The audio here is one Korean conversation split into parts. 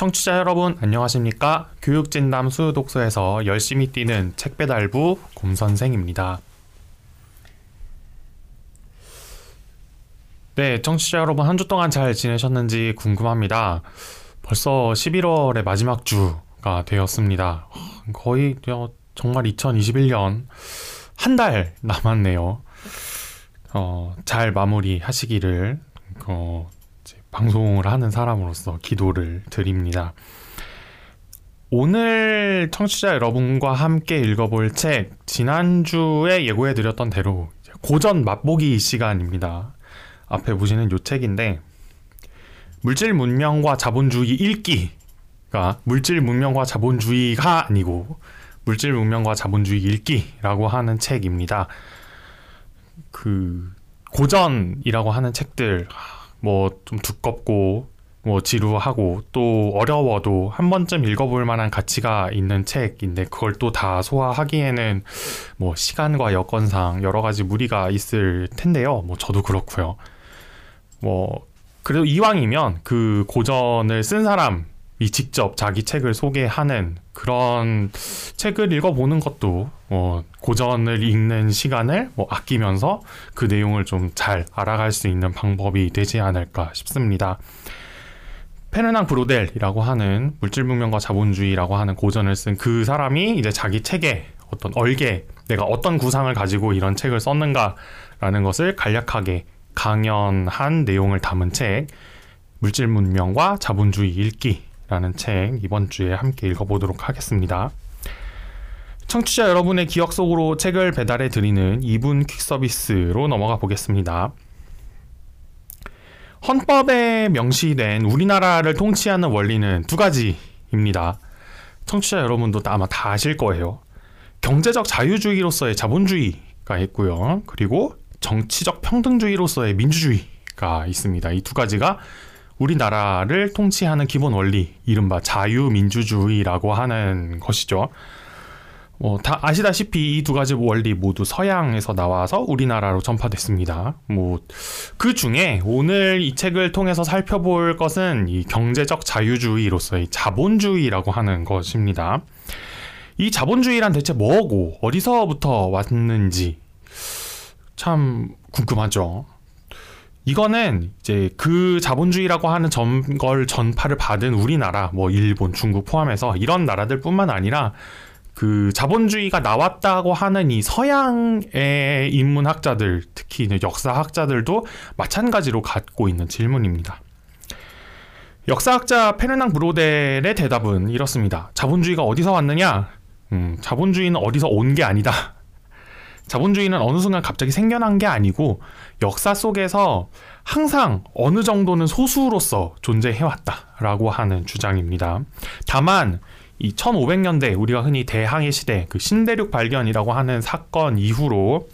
청취자 여러분 안녕하십니까? 교육진담 수독소에서 열심히 뛰는 책배달부 곰선생입니다. 네, 청취자 여러분 한 주 동안 잘 지내셨는지 궁금합니다. 벌써 11월의 마지막 주가 되었습니다. 거의 정말 2021년 한 달 남았네요. 어, 잘 마무리하시기를 어, 방송을 하는 사람으로서 기도를 드립니다. 오늘 청취자 여러분과 함께 읽어볼 책 지난주에 예고해드렸던 대로 고전 맛보기 시간입니다. 앞에 보시는 이 책인데 물질 문명과 자본주의 읽기가 물질 문명과 자본주의가 아니고 물질 문명과 자본주의 읽기라고 하는 책입니다. 그 고전이라고 하는 책들 뭐 좀 두껍고 뭐 지루하고 또 어려워도 한 번쯤 읽어볼 만한 가치가 있는 책인데 그걸 또 다 소화하기에는 뭐 시간과 여건상 여러 가지 무리가 있을 텐데요. 뭐 저도 그렇고요. 뭐 그래도 이왕이면 그 고전을 쓴 사람 이 직접 자기 책을 소개하는 그런 책을 읽어보는 것도 뭐 고전을 읽는 시간을 뭐 아끼면서 그 내용을 좀 잘 알아갈 수 있는 방법이 되지 않을까 싶습니다. 페르낭 브로델이라고 하는 물질문명과 자본주의라고 하는 고전을 쓴 그 사람이 이제 자기 책에 어떤 얼개 내가 어떤 구상을 가지고 이런 책을 썼는가라는 것을 간략하게 강연한 내용을 담은 책 물질문명과 자본주의 읽기 라는 책 이번 주에 함께 읽어보도록 하겠습니다. 청취자 여러분의 기억 속으로 책을 배달해 드리는 2분 퀵 서비스로 넘어가 보겠습니다. 헌법에 명시된 우리나라를 통치하는 원리는 두 가지입니다. 청취자 여러분도 아마 다 아실 거예요. 경제적 자유주의로서의 자본주의가 있고요. 그리고 정치적 평등주의로서의 민주주의가 있습니다. 이 두 가지가 우리나라를 통치하는 기본 원리, 이른바 자유민주주의라고 하는 것이죠. 뭐 다 아시다시피 이 두 가지 원리 모두 서양에서 나와서 우리나라로 전파됐습니다. 뭐 그 중에 오늘 이 책을 통해서 살펴볼 것은 이 경제적 자유주의로서의 자본주의라고 하는 것입니다. 이 자본주의란 대체 뭐고 어디서부터 왔는지 참 궁금하죠. 이거는 이제 그 자본주의라고 하는 걸 전파를 받은 우리나라, 뭐 일본, 중국 포함해서 이런 나라들뿐만 아니라 그 자본주의가 나왔다고 하는 이 서양의 인문학자들, 특히 역사학자들도 마찬가지로 갖고 있는 질문입니다. 역사학자 페르낭 브로델의 대답은 이렇습니다. 자본주의가 어디서 왔느냐? 음, 자본주의는 어디서 온 게 아니다. 자본주의는 어느 순간 갑자기 생겨난 게 아니고 역사 속에서 항상 어느 정도는 소수로서 존재해왔다라고 하는 주장입니다. 다만 이 1500년대 우리가 흔히 대항해 시대 그 신대륙 발견이라고 하는 사건 이후로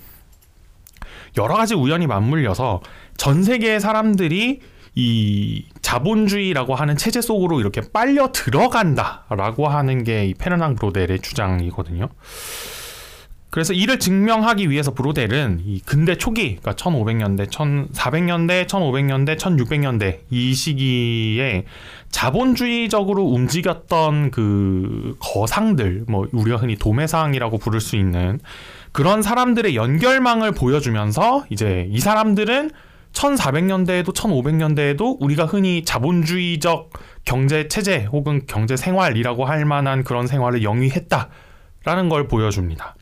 여러 가지 우연이 맞물려서 전 세계의 사람들이 이 자본주의라고 하는 체제 속으로 이렇게 빨려 들어간다라고 하는 게 이 페르낭 브로델의 주장이거든요. 그래서 이를 증명하기 위해서 브로델은 이 근대 초기, 그러니까 1500년대, 1400년대, 1500년대, 1600년대 이 시기에 자본주의적으로 움직였던 그 거상들, 뭐 우리가 흔히 도매상이라고 부를 수 있는 그런 사람들의 연결망을 보여주면서 이제 이 사람들은 1400년대에도 1500년대에도 우리가 흔히 자본주의적 경제 체제 혹은 경제 생활이라고 할 만한 그런 생활을 영위했다라는 걸 보여줍니다.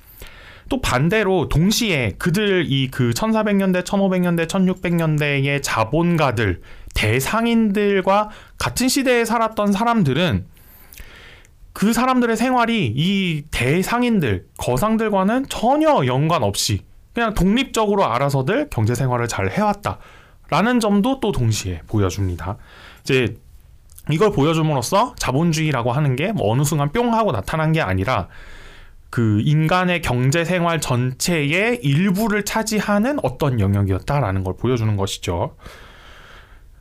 또 반대로 동시에 그들 이 그 1400년대, 1500년대, 1600년대의 자본가들, 대상인들과 같은 시대에 살았던 사람들은 그 사람들의 생활이 이 대상인들, 거상들과는 전혀 연관 없이 그냥 독립적으로 알아서들 경제 생활을 잘 해왔다. 라는 점도 또 동시에 보여줍니다. 이제 이걸 보여줌으로써 자본주의라고 하는 게 뭐 어느 순간 뿅 하고 나타난 게 아니라 그 인간의 경제 생활 전체의 일부를 차지하는 어떤 영역이었다라는 걸 보여주는 것이죠.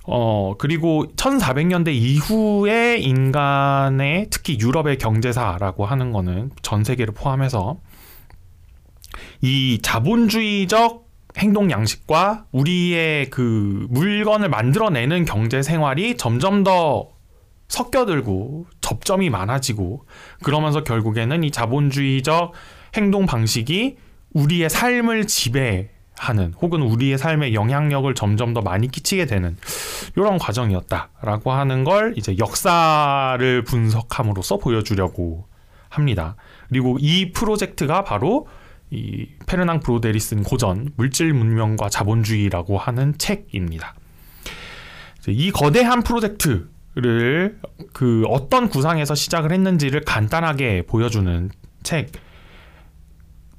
어, 그리고 1400년대 이후에 인간의 특히 유럽의 경제사라고 하는 거는 전 세계를 포함해서 이 자본주의적 행동 양식과 우리의 그 물건을 만들어내는 경제 생활이 점점 더 섞여들고 접점이 많아지고 그러면서 결국에는 이 자본주의적 행동 방식이 우리의 삶을 지배하는 혹은 우리의 삶에 영향력을 점점 더 많이 끼치게 되는 이런 과정이었다라고 하는 걸 이제 역사를 분석함으로써 보여주려고 합니다. 그리고 이 프로젝트가 바로 이 페르낭 브로데리슨 고전 물질 문명과 자본주의라고 하는 책입니다. 이 거대한 프로젝트 를 그 어떤 구상에서 시작을 했는지를 간단하게 보여주는 책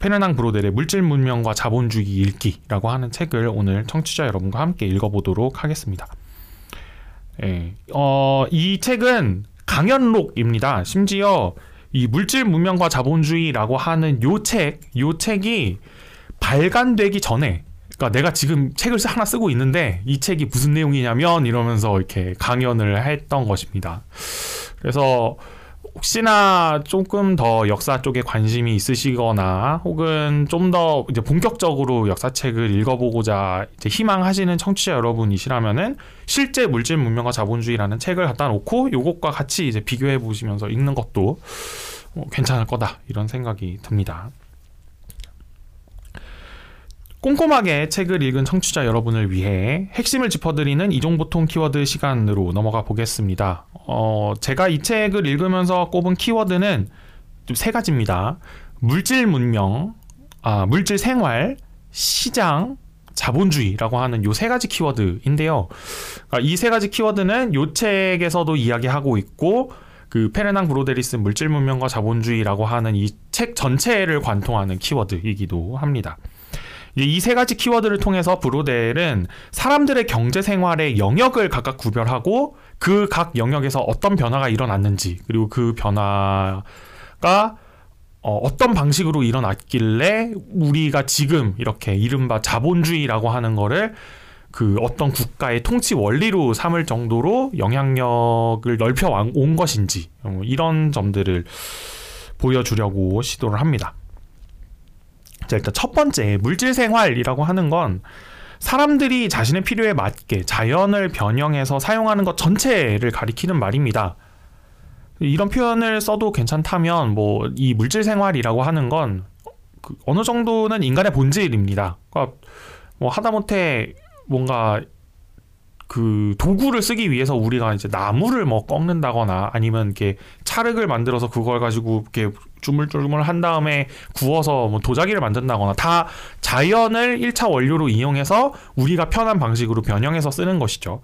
페르낭 브로델의 물질 문명과 자본주의 읽기라고 하는 책을 오늘 청취자 여러분과 함께 읽어보도록 하겠습니다. 예, 어, 이 책은 강연록입니다. 심지어 이 물질 문명과 자본주의라고 하는 요 책, 요 책이 발간되기 전에 그러니까 내가 지금 책을 하나 쓰고 있는데 이 책이 무슨 내용이냐면 이러면서 이렇게 강연을 했던 것입니다. 그래서 혹시나 조금 더 역사 쪽에 관심이 있으시거나 혹은 좀 더 이제 본격적으로 역사책을 읽어보고자 희망하시는 청취자 여러분이시라면은 실제 물질 문명과 자본주의라는 책을 갖다 놓고 요것과 같이 이제 비교해 보시면서 읽는 것도 뭐 괜찮을 거다 이런 생각이 듭니다. 꼼꼼하게 책을 읽은 청취자 여러분을 위해 핵심을 짚어드리는 이종보통 키워드 시간으로 넘어가 보겠습니다. 어, 제가 이 책을 읽으면서 꼽은 키워드는 세 가지입니다. 물질 문명, 아, 물질 생활, 시장, 자본주의라고 하는 요 세 가지 키워드인데요. 아, 이세 가지 키워드는 요 책에서도 이야기하고 있고 그 페르낭 브로데리스 물질 문명과 자본주의라고 하는 이 책 전체를 관통하는 키워드이기도 합니다. 이 세 가지 키워드를 통해서 브로델은 사람들의 경제 생활의 영역을 각각 구별하고 그 각 영역에서 어떤 변화가 일어났는지 그리고 그 변화가 어, 어떤 방식으로 일어났길래 우리가 지금 이렇게 이른바 자본주의라고 하는 거를 그 어떤 국가의 통치 원리로 삼을 정도로 영향력을 넓혀 온 것인지 어, 이런 점들을 보여주려고 시도를 합니다. 자, 일단 첫 번째 물질 생활이라고 하는 건 사람들이 자신의 필요에 맞게 자연을 변형해서 사용하는 것 전체를 가리키는 말입니다. 이런 표현을 써도 괜찮다면 뭐 이 물질 생활이라고 하는 건그 어느 정도는 인간의 본질입니다. 그러니까 뭐 하다못해 뭔가 그 도구를 쓰기 위해서 우리가 이제 나무를 뭐 꺾는다거나 아니면 이렇게 찰흙을 만들어서 그걸 가지고 이렇게 주물주물 한 다음에 구워서 뭐 도자기를 만든다거나 다 자연을 1차 원료로 이용해서 우리가 편한 방식으로 변형해서 쓰는 것이죠.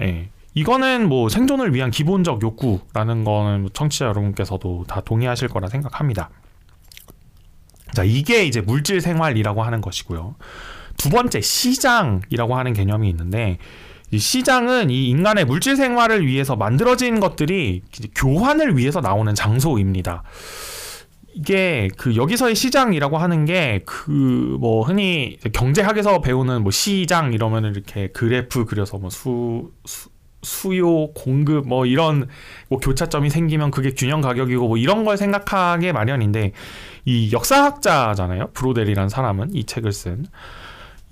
예. 이거는 뭐 생존을 위한 기본적 욕구라는 거는 청취자 여러분께서도 다 동의하실 거라 생각합니다. 자, 이게 이제 물질 생활이라고 하는 것이고요. 두 번째 시장이라고 하는 개념이 있는데 이 시장은 이 인간의 물질 생활을 위해서 만들어진 것들이 교환을 위해서 나오는 장소입니다. 이게 그 여기서의 시장이라고 하는 게 그 뭐 흔히 경제학에서 배우는 뭐 시장 이러면 이렇게 그래프 그려서 뭐 수, 수 수요 공급 뭐 이런 뭐 교차점이 생기면 그게 균형 가격이고 뭐 이런 걸 생각하게 마련인데 이 역사학자잖아요 브로델이란 사람은 이 책을 쓴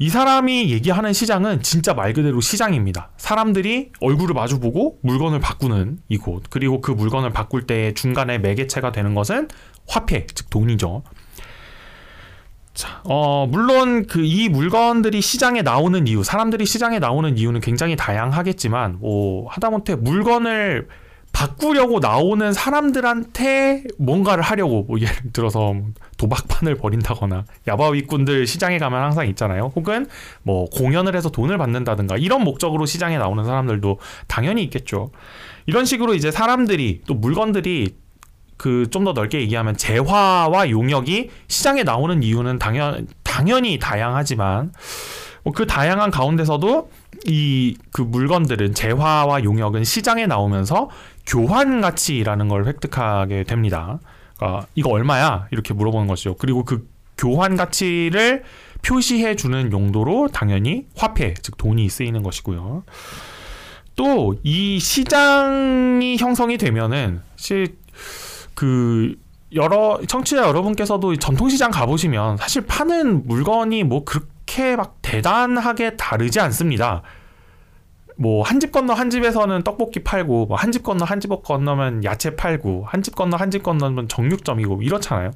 이 사람이 얘기하는 시장은 진짜 말 그대로 시장입니다. 사람들이 얼굴을 마주보고 물건을 바꾸는 이곳. 그리고 그 물건을 바꿀 때 중간에 매개체가 되는 것은 화폐, 즉 돈이죠. 자, 어, 물론 그 이 물건들이 시장에 나오는 이유, 사람들이 시장에 나오는 이유는 굉장히 다양하겠지만, 뭐, 하다못해 물건을 바꾸려고 나오는 사람들한테 뭔가를 하려고 뭐 예를 들어서 도박판을 벌인다거나 야바위꾼들 시장에 가면 항상 있잖아요. 혹은 뭐 공연을 해서 돈을 받는다든가 이런 목적으로 시장에 나오는 사람들도 당연히 있겠죠. 이런 식으로 이제 사람들이 또 물건들이 그 좀 더 넓게 얘기하면 재화와 용역이 시장에 나오는 이유는 당연 당연히 다양하지만 뭐 그 다양한 가운데서도 이 그 물건들은 재화와 용역은 시장에 나오면서 교환 가치라는 걸 획득하게 됩니다. 그러니까 이거 얼마야? 이렇게 물어보는 것이죠. 그리고 그 교환 가치를 표시해 주는 용도로 당연히 화폐, 즉 돈이 쓰이는 것이고요. 또 이 시장이 형성이 되면은 그 여러 청취자 여러분께서도 전통시장 가보시면 사실 파는 물건이 뭐 그렇게 막 대단하게 다르지 않습니다. 뭐 한 집 건너 한 집에서는 떡볶이 팔고 뭐 한 집 건너 한 집 건너면 야채 팔고 한 집 건너 한 집 건너면 정육점이고 이렇잖아요.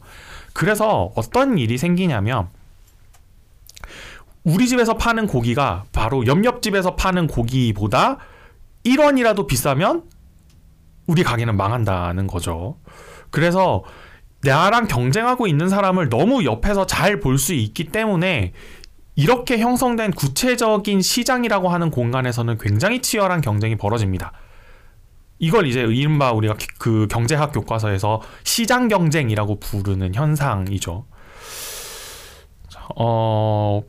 그래서 어떤 일이 생기냐면 우리 집에서 파는 고기가 바로 옆옆 집에서 파는 고기보다 1원이라도 비싸면 우리 가게는 망한다는 거죠. 그래서 나랑 경쟁하고 있는 사람을 너무 옆에서 잘 볼 수 있기 때문에 이렇게 형성된 구체적인 시장이라고 하는 공간에서는 굉장히 치열한 경쟁이 벌어집니다. 이걸 이제 이른바 우리가 그 경제학 교과서에서 시장 경쟁이라고 부르는 현상이죠. 어,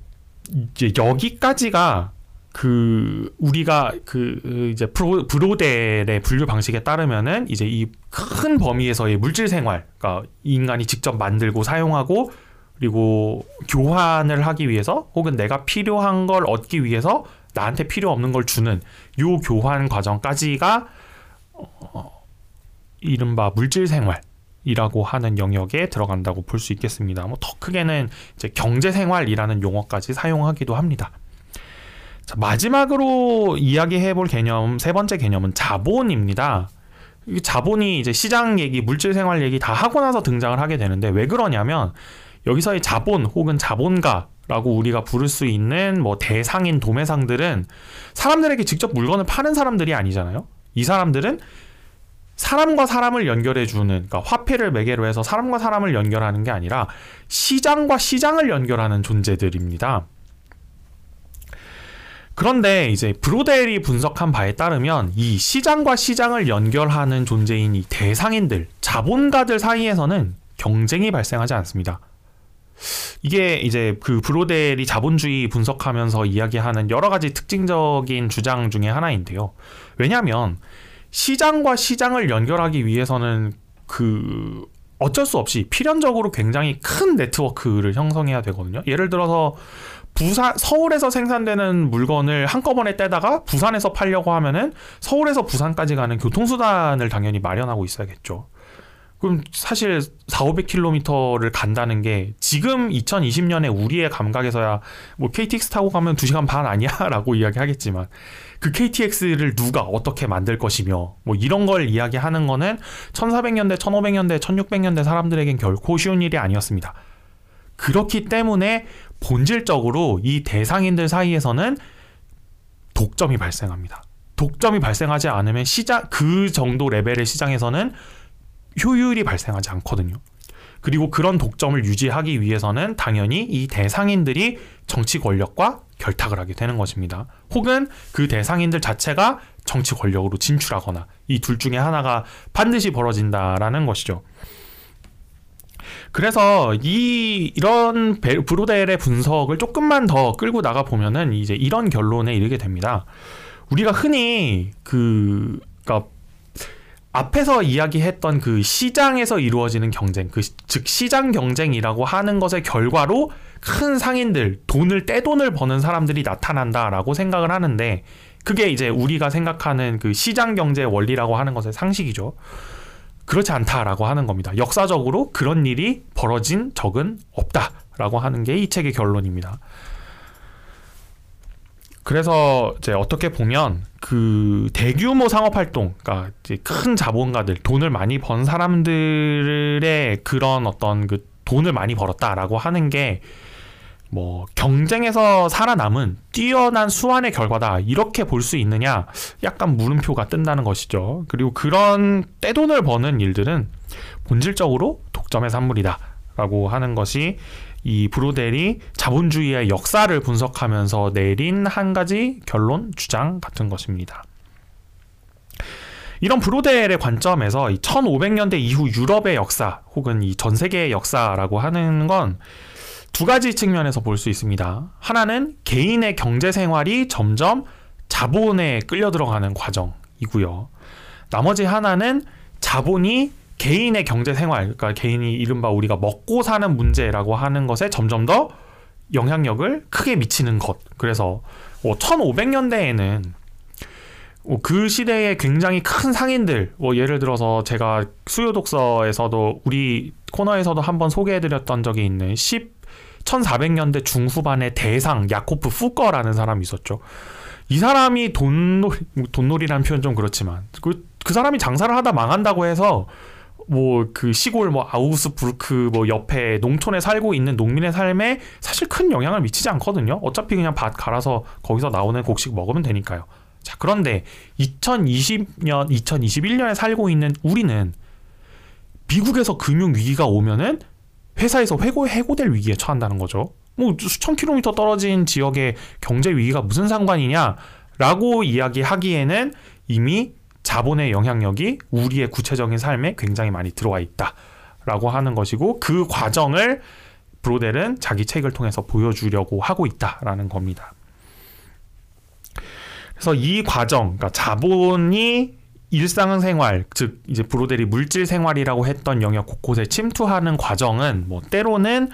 이제 여기까지가 그 우리가 그 이제 프로, 브로델의 분류 방식에 따르면은 이제 이 큰 범위에서의 물질 생활, 그러니까 인간이 직접 만들고 사용하고 그리고 교환을 하기 위해서 혹은 내가 필요한 걸 얻기 위해서 나한테 필요 없는 걸 주는 요 교환 과정까지가 어, 이른바 물질 생활이라고 하는 영역에 들어간다고 볼 수 있겠습니다. 뭐 더 크게는 이제 경제 생활이라는 용어까지 사용하기도 합니다. 자, 마지막으로 이야기해 볼 개념 세 번째 개념은 자본입니다. 이 자본이 이제 시장 얘기, 물질 생활 얘기 다 하고 나서 등장을 하게 되는데 왜 그러냐면 여기서의 자본 혹은 자본가 라고 우리가 부를 수 있는 뭐 대상인 도매상들은 사람들에게 직접 물건을 파는 사람들이 아니잖아요. 이 사람들은 사람과 사람을 연결해 주는, 그러니까 화폐를 매개로 해서 사람과 사람을 연결하는 게 아니라 시장과 시장을 연결하는 존재들입니다. 그런데 이제 브로델이 분석한 바에 따르면 이 시장과 시장을 연결하는 존재인 이 대상인들, 자본가들 사이에서는 경쟁이 발생하지 않습니다. 이게 이제 그 브로델이 자본주의 분석하면서 이야기하는 여러 가지 특징적인 주장 중에 하나인데요. 왜냐하면 시장과 시장을 연결하기 위해서는 그 어쩔 수 없이 필연적으로 굉장히 큰 네트워크를 형성해야 되거든요. 예를 들어서 부산 서울에서 생산되는 물건을 한꺼번에 떼다가 부산에서 팔려고 하면은 서울에서 부산까지 가는 교통수단을 당연히 마련하고 있어야겠죠. 그럼 사실 4, 500km를 간다는 게 지금 2020년에 우리의 감각에서야 뭐 KTX 타고 가면 2시간 반 아니야? 라고 이야기하겠지만 그 KTX를 누가 어떻게 만들 것이며 뭐 이런 걸 이야기하는 거는 1400년대, 1500년대, 1600년대 사람들에겐 결코 쉬운 일이 아니었습니다. 그렇기 때문에 본질적으로 이 대상인들 사이에서는 독점이 발생합니다. 독점이 발생하지 않으면 시장 그 정도 레벨의 시장에서는 효율이 발생하지 않거든요. 그리고 그런 독점을 유지하기 위해서는 당연히 이 대상인들이 정치 권력과 결탁을 하게 되는 것입니다. 혹은 그 대상인들 자체가 정치 권력으로 진출하거나 이 둘 중에 하나가 반드시 벌어진다라는 것이죠. 그래서 이 이런 브로델의 분석을 조금만 더 끌고 나가 보면은 이제 이런 결론에 이르게 됩니다. 우리가 흔히 그 그러니까 앞에서 이야기했던 그 시장에서 이루어지는 경쟁, 그 즉 시장 경쟁이라고 하는 것의 결과로 큰 상인들, 돈을 떼돈을 버는 사람들이 나타난다라고 생각을 하는데 그게 이제 우리가 생각하는 그 시장 경제 원리라고 하는 것의 상식이죠. 그렇지 않다라고 하는 겁니다. 역사적으로 그런 일이 벌어진 적은 없다라고 하는 게 이 책의 결론입니다. 그래서 이제 어떻게 보면 그 대규모 상업 활동, 그러니까 이제 큰 자본가들, 돈을 많이 번 사람들의 그런 어떤 그 돈을 많이 벌었다라고 하는 게 뭐 경쟁에서 살아남은 뛰어난 수완의 결과다 이렇게 볼 수 있느냐 약간 물음표가 뜬다는 것이죠. 그리고 그런 떼돈을 버는 일들은 본질적으로 독점의 산물이다 라고 하는 것이 이 브로델이 자본주의의 역사를 분석하면서 내린 한 가지 결론 주장 같은 것입니다. 이런 브로델의 관점에서 1500년대 이후 유럽의 역사 혹은 이 전 세계의 역사라고 하는 건 두 가지 측면에서 볼 수 있습니다. 하나는 개인의 경제 생활이 점점 자본에 끌려 들어가는 과정이고요. 나머지 하나는 자본이 개인의 경제 생활, 그러니까 개인이 이른바 우리가 먹고 사는 문제라고 하는 것에 점점 더 영향력을 크게 미치는 것. 그래서 뭐 1500년대에는 뭐그 시대에 굉장히 큰 상인들, 뭐 예를 들어서 제가 수요 독서에서도 우리 코너에서도 한번 소개해드렸던 적이 있는 10 1400년대 중후반의 대상 야코프 푸커라는 사람이 있었죠. 이 사람이 돈놀이 돈놀이라는 표현 좀 그렇지만 그, 그 사람이 장사를 하다 망한다고 해서 뭐 그 시골 뭐 아우스부르크 뭐 옆에 농촌에 살고 있는 농민의 삶에 사실 큰 영향을 미치지 않거든요. 어차피 그냥 밭 갈아서 거기서 나오는 곡식 먹으면 되니까요. 자, 그런데 2020년, 2021년에 살고 있는 우리는 미국에서 금융 위기가 오면은 회사에서 해고 해고될 위기에 처한다는 거죠. 뭐 수천 킬로미터 떨어진 지역의 경제 위기가 무슨 상관이냐라고 이야기하기에는 이미 자본의 영향력이 우리의 구체적인 삶에 굉장히 많이 들어와 있다라고 하는 것이고 그 과정을 브로델은 자기 책을 통해서 보여주려고 하고 있다라는 겁니다. 그래서 이 과정, 그러니까 자본이 일상생활, 즉 이제 브로델이 물질 생활이라고 했던 영역 곳곳에 침투하는 과정은 뭐 때로는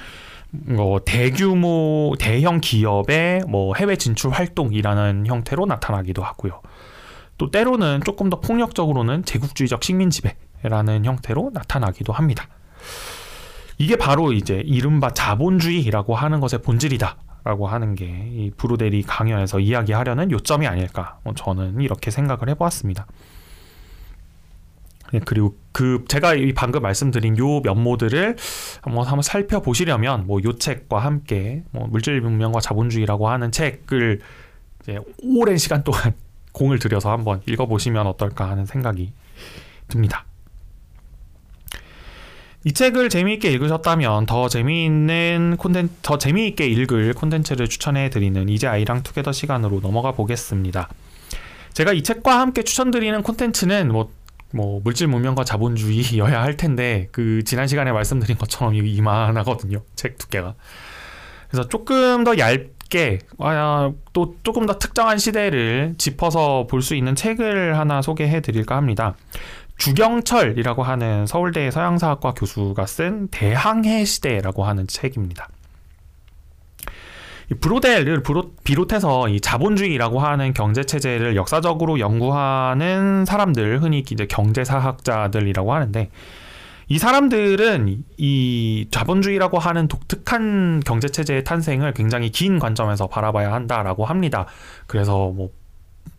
뭐 대규모 대형 기업의 뭐 해외 진출 활동이라는 형태로 나타나기도 하고요. 또 때로는 조금 더 폭력적으로는 제국주의적 식민 지배라는 형태로 나타나기도 합니다. 이게 바로 이제 이른바 자본주의라고 하는 것의 본질이다. 라고 하는 게 이 브루데리 강연에서 이야기하려는 요점이 아닐까 뭐 저는 이렇게 생각을 해보았습니다. 네, 그리고 그 제가 이 방금 말씀드린 요 면모들을 한번 한번 살펴보시려면 뭐 요 책과 함께 뭐 물질 문명과 자본주의라고 하는 책을 이제 오랜 시간 동안 공을 들여서 한번 읽어보시면 어떨까 하는 생각이 듭니다. 이 책을 재미있게 읽으셨다면 더 재미있는 콘텐츠, 더 재미있게 읽을 콘텐츠를 추천해 드리는 이제 아이랑 투게더 시간으로 넘어가 보겠습니다. 제가 이 책과 함께 추천드리는 콘텐츠는 뭐, 뭐 물질 문명과 자본주의여야 할 텐데 그 지난 시간에 말씀드린 것처럼 이만하거든요. 책 두께가. 그래서 조금 더 얇 게 아, 또 조금 더 특정한 시대를 짚어서 볼 수 있는 책을 하나 소개해 드릴까 합니다. 주경철이라고 하는 서울대 서양사학과 교수가 쓴 대항해 시대라고 하는 책입니다. 브로델을 비롯해서 이 자본주의라고 하는 경제 체제를 역사적으로 연구하는 사람들 흔히 이제 경제사학자들이라고 하는데 이 사람들은 이 자본주의라고 하는 독특한 경제 체제의 탄생을 굉장히 긴 관점에서 바라봐야 한다라고 합니다. 그래서 뭐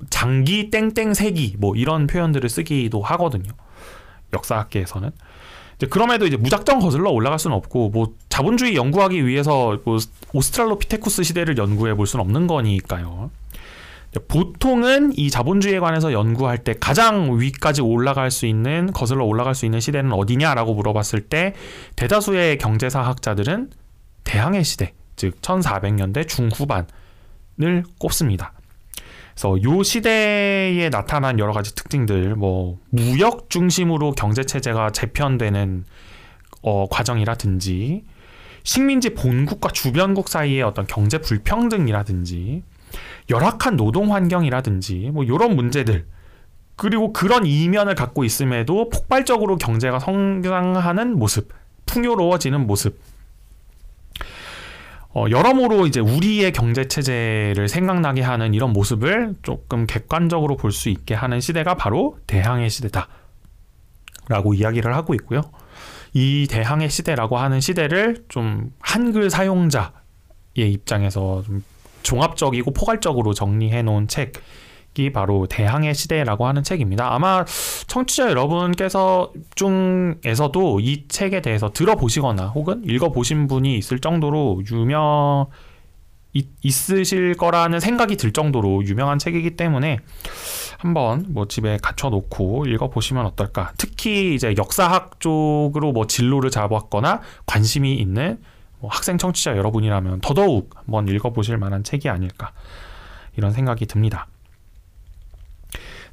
장기 땡땡 세기 뭐 이런 표현들을 쓰기도 하거든요. 역사학계에서는. 이제 그럼에도 이제 무작정 거슬러 올라갈 수는 없고 뭐 자본주의 연구하기 위해서 뭐 오스트랄로피테쿠스 시대를 연구해 볼 수는 없는 거니까요. 보통은 이 자본주의에 관해서 연구할 때 가장 위까지 올라갈 수 있는 거슬러 올라갈 수 있는 시대는 어디냐라고 물어봤을 때 대다수의 경제사학자들은 대항해 시대, 즉 1400년대 중후반을 꼽습니다. 그래서 요 시대에 나타난 여러 가지 특징들, 뭐 무역 중심으로 경제 체제가 재편되는 어, 과정이라든지 식민지 본국과 주변국 사이의 어떤 경제 불평등이라든지 열악한 노동 환경이라든지 뭐 이런 문제들 그리고 그런 이면을 갖고 있음에도 폭발적으로 경제가 성장하는 모습, 풍요로워지는 모습 어, 여러모로 이제 우리의 경제 체제를 생각나게 하는 이런 모습을 조금 객관적으로 볼 수 있게 하는 시대가 바로 대항해 시대다. 라고 이야기를 하고 있고요. 이 대항해 시대라고 하는 시대를 좀 한글 사용자의 입장에서 좀 종합적이고 포괄적으로 정리해 놓은 책, 이 바로 대항해 시대라고 하는 책입니다. 아마 청취자 여러분께서 중에서도 이 책에 대해서 들어보시거나 혹은 읽어보신 분이 있을 정도로 유명 있으실 거라는 생각이 들 정도로 유명한 책이기 때문에 한번 뭐 집에 갖춰 놓고 읽어 보시면 어떨까. 특히 이제 역사학 쪽으로 뭐 진로를 잡았거나 관심이 있는 뭐 학생 청취자 여러분이라면 더더욱 한번 읽어 보실 만한 책이 아닐까. 이런 생각이 듭니다.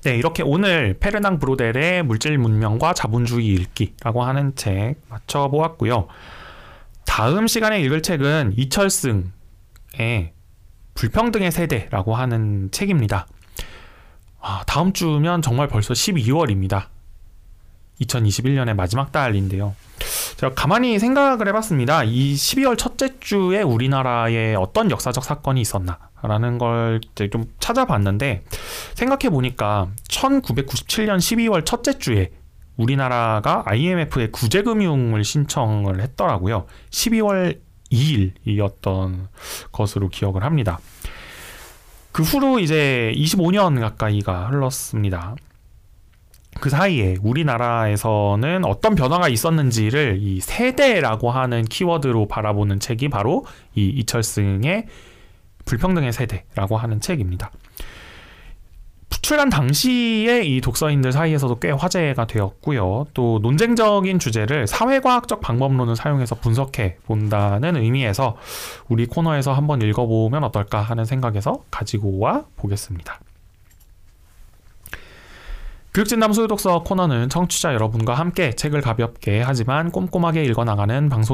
네, 이렇게 오늘 페르낭 브로델의 물질 문명과 자본주의 읽기라고 하는 책 맞춰보았고요. 다음 시간에 읽을 책은 이철승의 불평등의 세대라고 하는 책입니다. 아, 다음 주면 정말 벌써 12월입니다. 2021년의 마지막 달인데요. 제가 가만히 생각을 해봤습니다. 이 12월 첫째 주에 우리나라에 어떤 역사적 사건이 있었나? 라는 걸 좀 찾아봤는데 생각해 보니까 1997년 12월 첫째 주에 우리나라가 IMF에 구제금융을 신청을 했더라고요. 12월 2일이었던 것으로 기억을 합니다. 그 후로 이제 25년 가까이가 흘렀습니다. 그 사이에 우리나라에서는 어떤 변화가 있었는지를 이 세대라고 하는 키워드로 바라보는 책이 바로 이 이철승의 불평등의 세대라고 하는 책입니다. 출간 당시에 이 독서인들 사이에서도 꽤 화제가 되었고요. 또 논쟁적인 주제를 사회과학적 방법론을 사용해서 분석해 본다는 의미에서 우리 코너에서 한번 읽어보면 어떨까 하는 생각에서 가지고 와 보겠습니다. 교육진담 소유독서 코너는 청취자 여러분과 함께 책을 가볍게 하지만 꼼꼼하게 읽어나가는 방송입니다.